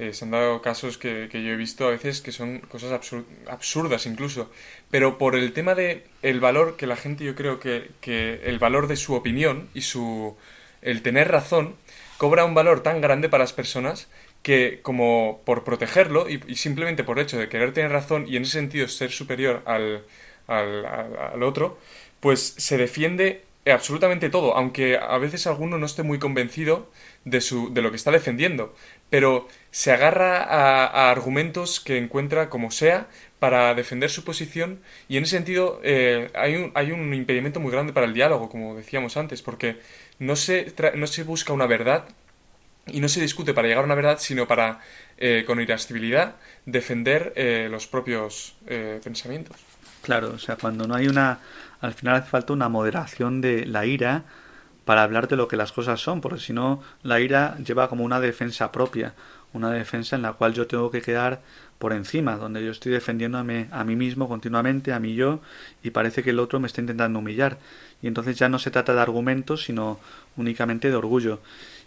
eh, se han dado casos que, yo he visto a veces que son cosas absurdas incluso. Pero por el tema de el valor que la gente, yo creo que, que el valor de su opinión y su el tener razón cobra un valor tan grande para las personas que como por protegerlo y, simplemente por el hecho de querer tener razón y en ese sentido ser superior al, al, otro, pues se defiende absolutamente todo, aunque a veces alguno no esté muy convencido de, su, de lo que está defendiendo, pero se agarra a, argumentos que encuentra como sea para defender su posición y en ese sentido eh, hay, un, hay un impedimento muy grande para el diálogo, como decíamos antes, porque no se, no se busca una verdad y no se discute para llegar a una verdad, sino para, eh, con irascibilidad, defender eh, los propios eh, pensamientos. Claro, o sea, cuando no hay una... Al final hace falta una moderación de la ira para hablar de lo que las cosas son, porque si no, la ira lleva como una defensa propia, una defensa en la cual yo tengo que quedar por encima, donde yo estoy defendiéndome a mí mismo continuamente, a mí yo, y parece que el otro me está intentando humillar. Y entonces ya no se trata de argumentos, sino únicamente de orgullo.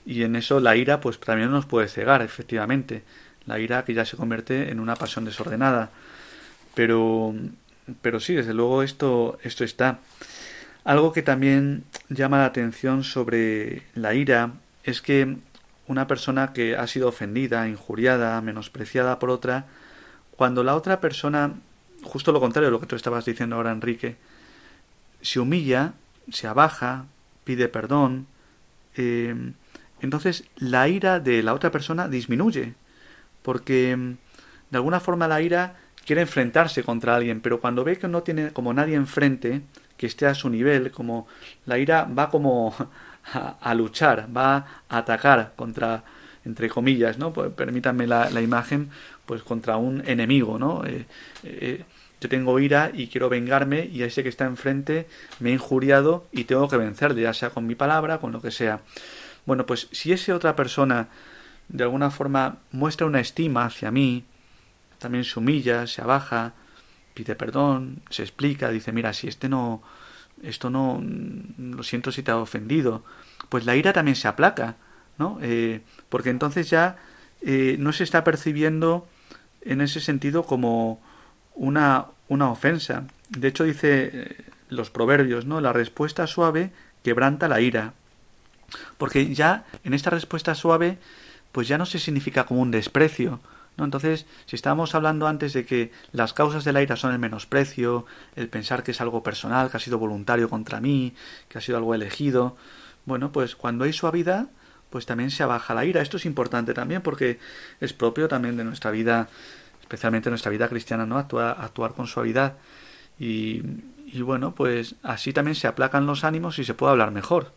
Y en eso la ira, pues también nos puede cegar, efectivamente. La ira que ya se convierte en una pasión desordenada. Pero, pero sí, desde luego esto, esto está. Algo que también llama la atención sobre la ira es que una persona que ha sido ofendida, injuriada, menospreciada por otra, cuando la otra persona, justo lo contrario de lo que tú estabas diciendo ahora, Enrique, se humilla, se abaja, pide perdón, eh, entonces la ira de la otra persona disminuye, porque mm, de alguna forma la ira quiere enfrentarse contra alguien, pero cuando ve que no tiene como nadie enfrente que esté a su nivel, como la ira va como [LAUGHS] a, luchar, va a atacar contra, entre comillas, ¿no? Pues, permítanme la, imagen, pues contra un enemigo, ¿no? Eh, eh, yo tengo ira y quiero vengarme y a ese que está enfrente me ha injuriado y tengo que vencerle, ya sea con mi palabra, con lo que sea. Bueno, pues si esa otra persona de alguna forma muestra una estima hacia mí, también se humilla, se abaja, pide perdón, se explica, dice, mira, si este no, esto no, lo siento si te ha ofendido, pues la ira también se aplaca, ¿no? Eh, porque entonces ya eh, no se está percibiendo en ese sentido como una, una ofensa. De hecho dice eh, los proverbios, ¿no? La respuesta suave quebranta la ira. Porque ya en esta respuesta suave, pues ya no se significa como un desprecio, ¿no? Entonces, si estábamos hablando antes de que las causas de la ira son el menosprecio, el pensar que es algo personal, que ha sido voluntario contra mí, que ha sido algo elegido, bueno, pues cuando hay suavidad, pues también se abaja la ira. Esto es importante también porque es propio también de nuestra vida, especialmente nuestra vida cristiana, ¿no? Actuar, actuar con suavidad. Y, y, bueno, pues así también se aplacan los ánimos y se puede hablar mejor.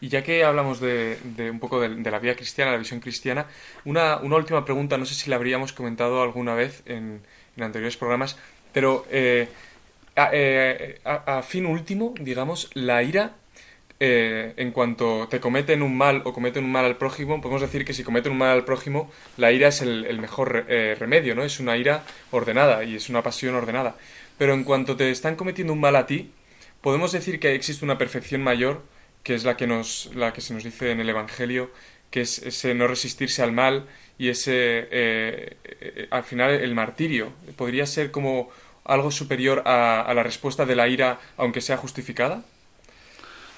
Y ya que hablamos de, un poco de, la vida cristiana, la visión cristiana, una, última pregunta, no sé si la habríamos comentado alguna vez en, anteriores programas, pero eh, eh, a, fin último, digamos, la ira, eh, en cuanto te cometen un mal o cometen un mal al prójimo, podemos decir que si cometen un mal al prójimo, la ira es el, el mejor remedio, ¿no? Es una ira ordenada y es una pasión ordenada. Pero en cuanto te están cometiendo un mal a ti, podemos decir que existe una perfección mayor que es la que, nos, la que se nos dice en el Evangelio, que es ese no resistirse al mal y ese, eh, eh, al final, el martirio. ¿Podría ser como algo superior a, a, la respuesta de la ira, aunque sea justificada?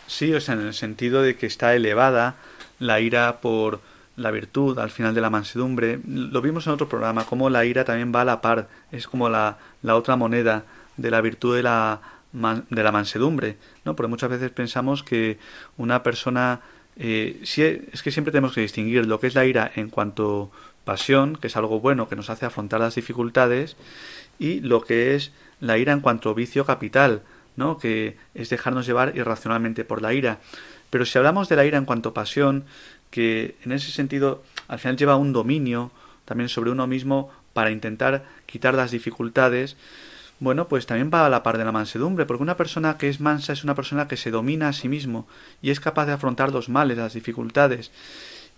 Sí, o sea, en el sentido de que está elevada la ira por la virtud al final de la mansedumbre. Lo vimos en otro programa, como la ira también va a la par, es como la, la otra moneda de la virtud de la, de la mansedumbre, ¿no? Porque muchas veces pensamos que una persona eh, es que siempre tenemos que distinguir lo que es la ira en cuanto pasión, que es algo bueno que nos hace afrontar las dificultades, y lo que es la ira en cuanto vicio capital, ¿no? que es dejarnos llevar irracionalmente por la ira. Pero si hablamos de la ira en cuanto pasión, que en ese sentido al final lleva un dominio también sobre uno mismo para intentar quitar las dificultades, bueno, pues también va a la par de la mansedumbre, porque una persona que es mansa es una persona que se domina a sí mismo y es capaz de afrontar los males, las dificultades.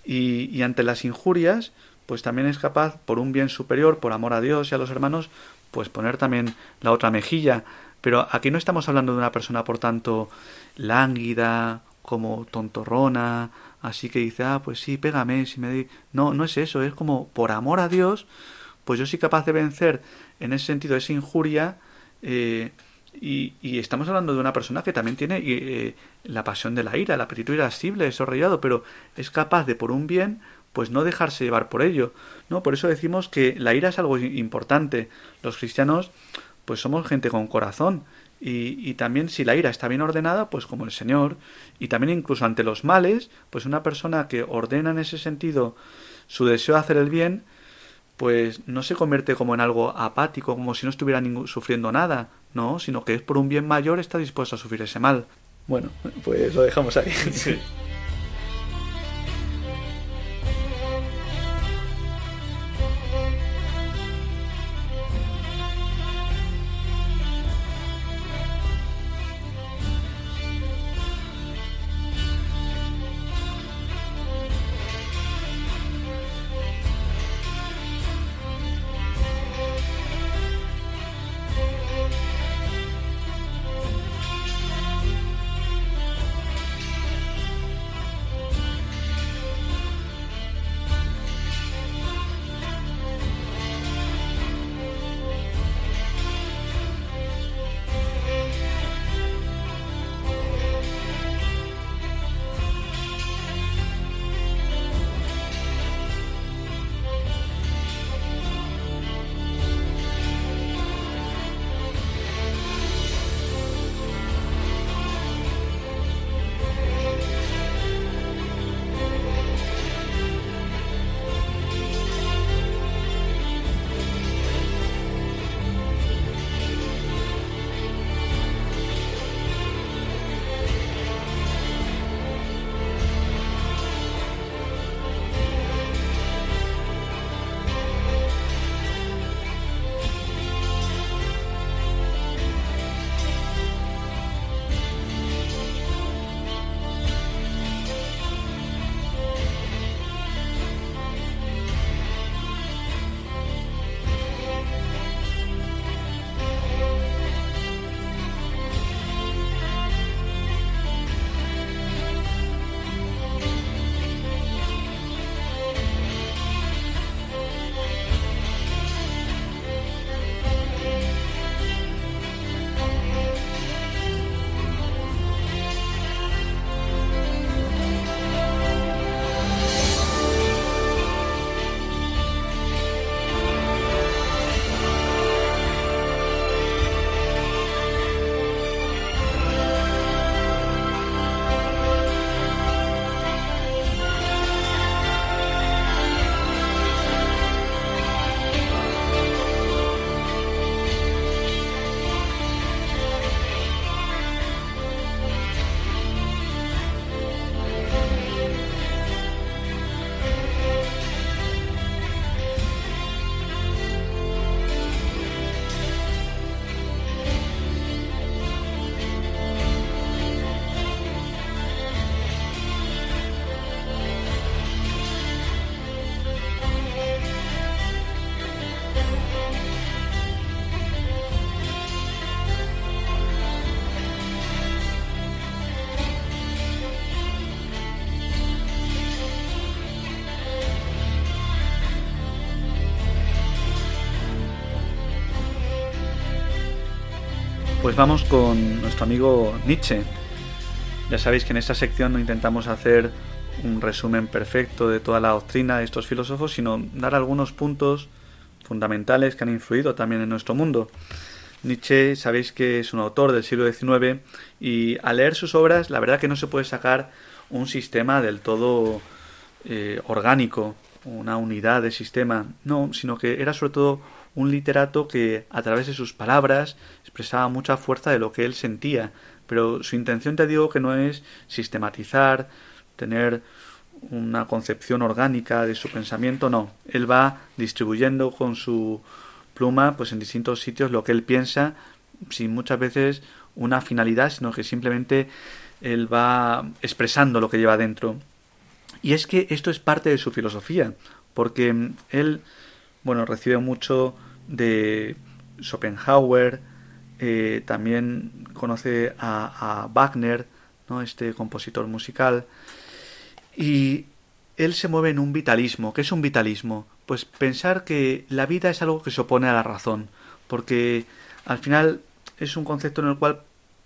Y, y ante las injurias, pues también es capaz, por un bien superior, por amor a Dios y a los hermanos, pues poner también la otra mejilla. Pero aquí no estamos hablando de una persona, por tanto, lánguida, como tontorrona, así que dice, ah, pues sí, pégame, si me di... No, no es eso, es como por amor a Dios, pues yo soy capaz de vencer en ese sentido esa injuria eh, y, y, estamos hablando de una persona que también tiene eh, la pasión de la ira, el apetito irascible, desarrollado, pero es capaz de por un bien pues no dejarse llevar por ello, ¿no? Por eso decimos que la ira es algo importante. Los cristianos pues somos gente con corazón y, y, también si la ira está bien ordenada, pues como el Señor, y también incluso ante los males, pues una persona que ordena en ese sentido su deseo de hacer el bien, pues no se convierte como en algo apático, como si no estuviera sufriendo nada, no, sino que es por un bien mayor está dispuesto a sufrir ese mal. Bueno, pues lo dejamos ahí. Pues vamos con nuestro amigo Nietzsche. Ya sabéis que en esta sección no intentamos hacer un resumen perfecto de toda la doctrina de estos filósofos, sino dar algunos puntos fundamentales que han influido también en nuestro mundo. Nietzsche, sabéis que es un autor del siglo XIX y al leer sus obras, la verdad que no se puede sacar un sistema del todo eh, orgánico, una unidad de sistema, no, sino que era sobre todo un literato que a través de sus palabras expresaba mucha fuerza de lo que él sentía, pero su intención te digo que no es sistematizar, tener una concepción orgánica de su pensamiento, no. Él va distribuyendo con su pluma pues en distintos sitios lo que él piensa sin muchas veces una finalidad, sino que simplemente él va expresando lo que lleva dentro. Y es que esto es parte de su filosofía, porque él, bueno, recibe mucho de Schopenhauer, eh, también conoce a, Wagner, ¿no? este compositor musical, y él se mueve en un vitalismo. ¿Qué es un vitalismo? Pues pensar que la vida es algo que se opone a la razón, porque al final es un concepto en el cual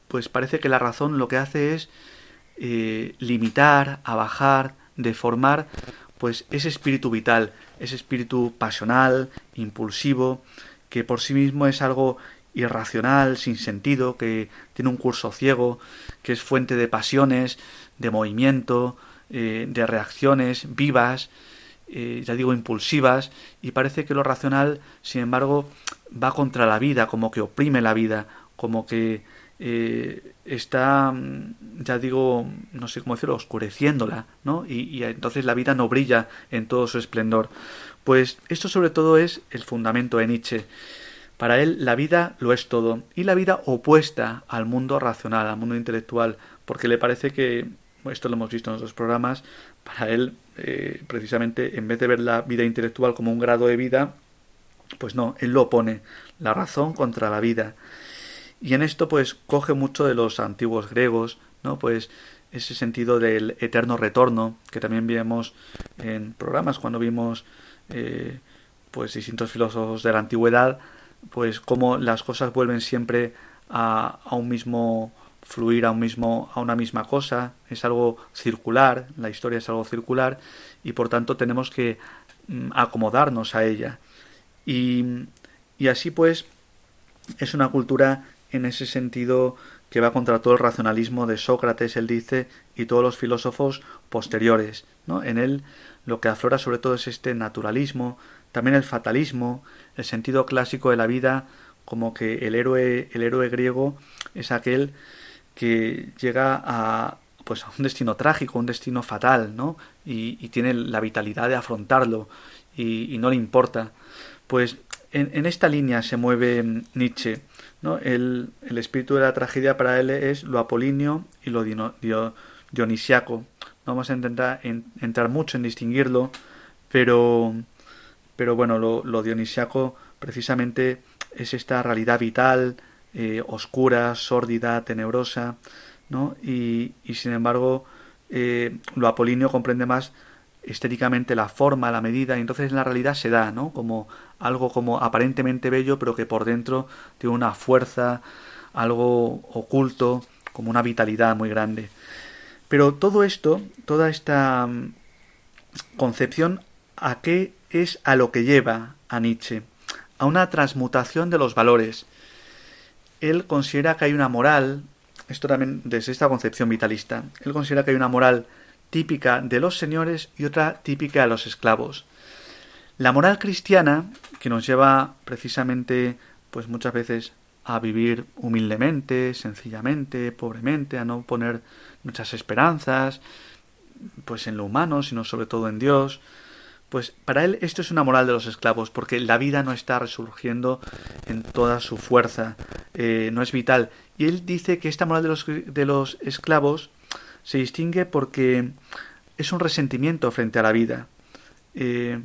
pues parece que la razón lo que hace es eh, limitar, abajar, deformar pues ese espíritu vital, ese espíritu pasional, impulsivo, que por sí mismo es algo irracional, sin sentido, que tiene un curso ciego, que es fuente de pasiones, de movimiento, eh, de reacciones vivas, eh, ya digo, impulsivas, y parece que lo racional, sin embargo, va contra la vida, como que oprime la vida, como que eh, está, mm, ya digo, no sé cómo decirlo, oscureciéndola, ¿no? Y, entonces la vida no brilla en todo su esplendor. Pues esto sobre todo es el fundamento de Nietzsche. Para él la vida lo es todo, y la vida opuesta al mundo racional, al mundo intelectual, porque le parece que esto lo hemos visto en otros programas, para él, eh, precisamente, en vez de ver la vida intelectual como un grado de vida, pues no, él lo opone, la razón contra la vida. Y en esto, pues, coge mucho de los antiguos griegos, ¿no? Pues ese sentido del eterno retorno, que también vimos en programas cuando vimos, eh, pues, distintos filósofos de la antigüedad, pues, cómo las cosas vuelven siempre a, a un mismo fluir a un mismo a una misma cosa es algo circular la historia es algo circular y por tanto tenemos que mm, acomodarnos a ella y, y así pues es una cultura en ese sentido que va contra todo el racionalismo de Sócrates, él dice, y todos los filósofos posteriores. ¿no? En él lo que aflora sobre todo es este naturalismo, también el fatalismo, el sentido clásico de la vida, como que el héroe, el héroe griego es aquel que llega a pues a un destino trágico, un destino fatal, ¿no? Y, tiene la vitalidad de afrontarlo y, no le importa. Pues en, esta línea se mueve Nietzsche, ¿no? El, el, espíritu de la tragedia para él es lo apolíneo y lo dionisiaco. No vamos a intentar entrar mucho en distinguirlo, pero, pero bueno, lo, lo dionisiaco precisamente es esta realidad vital, eh, oscura, sórdida, tenebrosa, ¿no? Y, y sin embargo, eh, lo apolíneo comprende más estéticamente la forma, la medida, y entonces en la realidad se da, ¿no? Como algo como aparentemente bello, pero que por dentro tiene una fuerza, algo oculto, como una vitalidad muy grande. Pero todo esto, toda esta mm, concepción, ¿a qué es a lo que lleva a Nietzsche? A una transmutación de los valores, él considera que hay una moral, esto también desde esta concepción vitalista, él considera que hay una moral típica de los señores y otra típica de los esclavos. La moral cristiana, que nos lleva precisamente, pues muchas veces a vivir humildemente, sencillamente, pobremente, a no poner muchas esperanzas, pues en lo humano, sino sobre todo en Dios, pues para él esto es una moral de los esclavos, porque la vida no está resurgiendo en toda su fuerza, eh, no es vital. Y él dice que esta moral de los, de los esclavos se distingue porque es un resentimiento frente a la vida. Eh,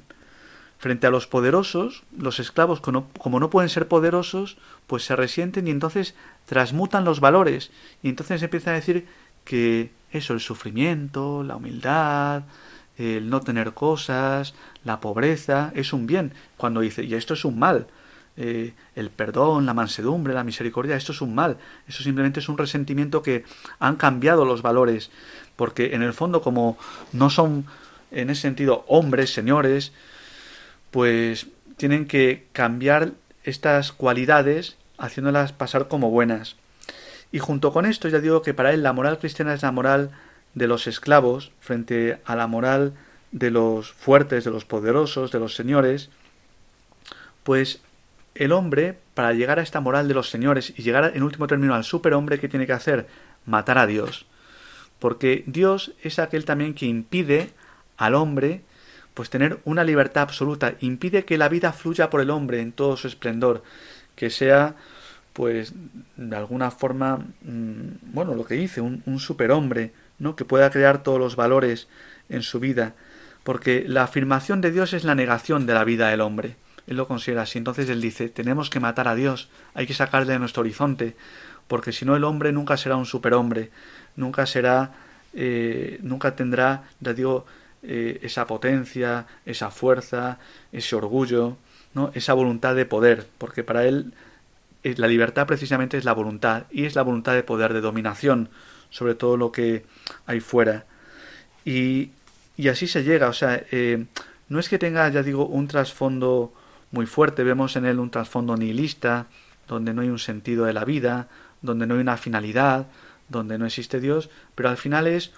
frente a los poderosos, los esclavos, como no, pueden ser poderosos, pues se resienten y entonces transmutan los valores. Y entonces empiezan a decir que eso, el sufrimiento, la humildad, el no tener cosas, la pobreza, es un bien. Cuando dice, y esto es un mal, eh, el perdón, la mansedumbre, la misericordia, esto es un mal, eso simplemente es un resentimiento que han cambiado los valores, porque en el fondo como no son en ese sentido hombres, señores, pues tienen que cambiar estas cualidades haciéndolas pasar como buenas. Y junto con esto ya digo que para él la moral cristiana es la moral de los esclavos frente a la moral de los fuertes, de los poderosos, de los señores, pues el hombre, para llegar a esta moral de los señores y llegar en último término al superhombre, ¿qué tiene que hacer? Matar a Dios. Porque Dios es aquel también que impide al hombre pues tener una libertad absoluta, impide que la vida fluya por el hombre en todo su esplendor, que sea pues de alguna forma mm, bueno lo que dice un, un superhombre no que pueda crear todos los valores en su vida. Porque la afirmación de Dios es la negación de la vida del hombre él lo considera así entonces él dice tenemos que matar a Dios hay que sacarle de nuestro horizonte porque si no el hombre nunca será un superhombre nunca será eh, nunca tendrá ya digo eh, esa potencia esa fuerza ese orgullo no esa voluntad de poder porque para él eh, la libertad precisamente es la voluntad y es la voluntad de poder, de dominación sobre todo lo que hay fuera. Y, y así se llega, o sea, eh, no es que tenga, ya digo, un trasfondo muy fuerte, vemos en él un trasfondo nihilista, donde no hay un sentido de la vida, donde no hay una finalidad, donde no existe Dios, pero al final es,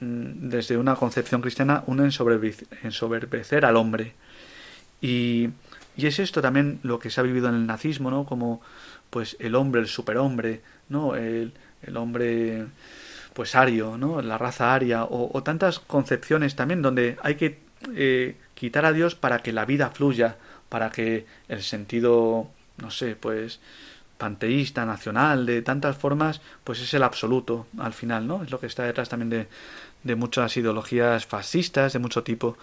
mm, desde una concepción cristiana, un ensoberbecer al hombre. Y, y es esto también lo que se ha vivido en el nazismo, ¿no? Como pues el hombre, el superhombre, ¿no? El, el hombre pues ario, ¿no? La raza aria o, tantas concepciones también donde hay que eh, quitar a Dios para que la vida fluya, para que el sentido, no sé, pues panteísta, nacional, de tantas formas, pues es el absoluto al final, ¿no? Es lo que está detrás también de, de muchas ideologías fascistas de mucho tipo.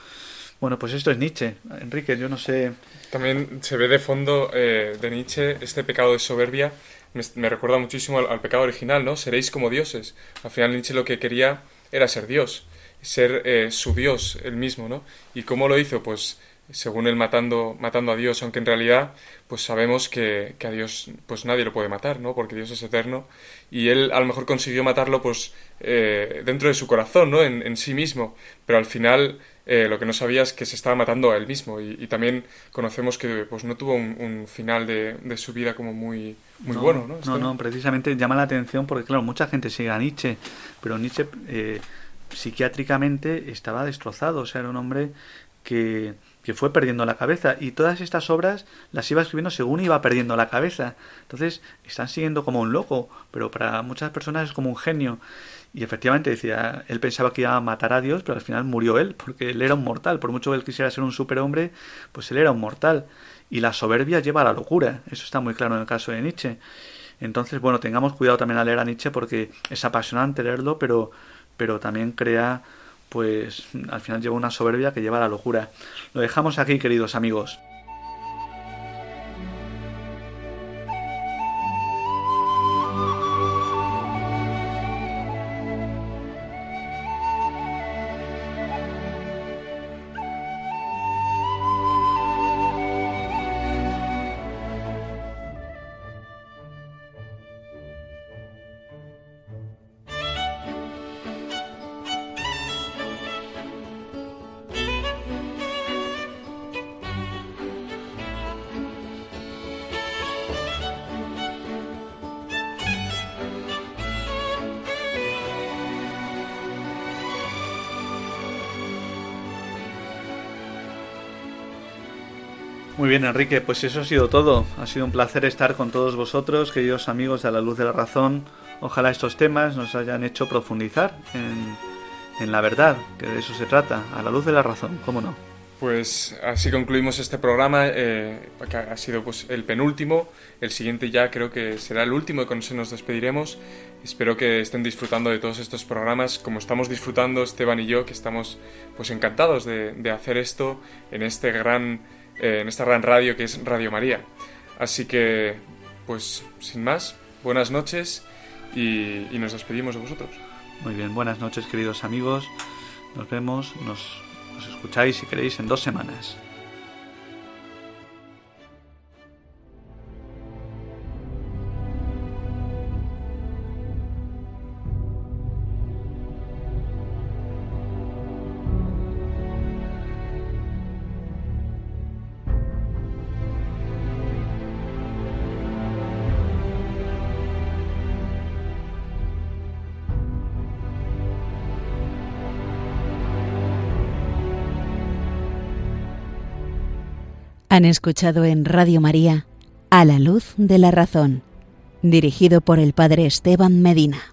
Bueno, pues esto es Nietzsche. Enrique, yo no sé. También se ve de fondo eh, de Nietzsche este pecado de soberbia. Me, recuerda muchísimo al, pecado original, ¿no? Seréis como dioses. Al final Nietzsche lo que quería era ser Dios, ser eh, su Dios él mismo, ¿no? ¿Y cómo lo hizo? Pues según él matando, matando a Dios, aunque en realidad pues sabemos que, que, a Dios pues nadie lo puede matar, ¿no? Porque Dios es eterno y él a lo mejor consiguió matarlo pues eh, dentro de su corazón, ¿no? En, en sí mismo, pero al final eh, lo que no sabía es que se estaba matando a él mismo y, también conocemos que pues no tuvo un, final de, de, su vida como muy, muy bueno, ¿no? No, no, precisamente llama la atención porque claro, mucha gente sigue a Nietzsche, pero Nietzsche eh, psiquiátricamente estaba destrozado, o sea, era un hombre que que fue perdiendo la cabeza y todas estas obras las iba escribiendo según iba perdiendo la cabeza. Entonces están siguiendo como un loco, pero para muchas personas es como un genio. Y efectivamente decía, él pensaba que iba a matar a Dios, pero al final murió él, porque él era un mortal. Por mucho que él quisiera ser un superhombre, pues él era un mortal. Y la soberbia lleva a la locura. Eso está muy claro en el caso de Nietzsche. Entonces, bueno, tengamos cuidado también al leer a Nietzsche porque es apasionante leerlo, pero, pero también crea pues al final lleva una soberbia que lleva a la locura. Lo dejamos aquí, queridos amigos. Enrique, pues eso ha sido todo. Ha sido un placer estar con todos vosotros, queridos amigos de A la Luz de la Razón. Ojalá estos temas nos hayan hecho profundizar en, la verdad, que de eso se trata, a la luz de la razón, ¿cómo no? Pues así concluimos este programa, eh, que ha sido pues, el penúltimo. El siguiente ya creo que será el último y con eso nos despediremos. Espero que estén disfrutando de todos estos programas, como estamos disfrutando Esteban y yo, que estamos pues encantados de hacer esto en este gran en esta gran radio que es Radio María. Así que, pues, sin más, buenas noches y, nos despedimos de vosotros. Muy bien, buenas noches queridos amigos. Nos vemos, nos, nos escucháis si queréis en dos semanas. Han escuchado en Radio María A la luz de la razón, dirigido por el Padre Esteban Medina.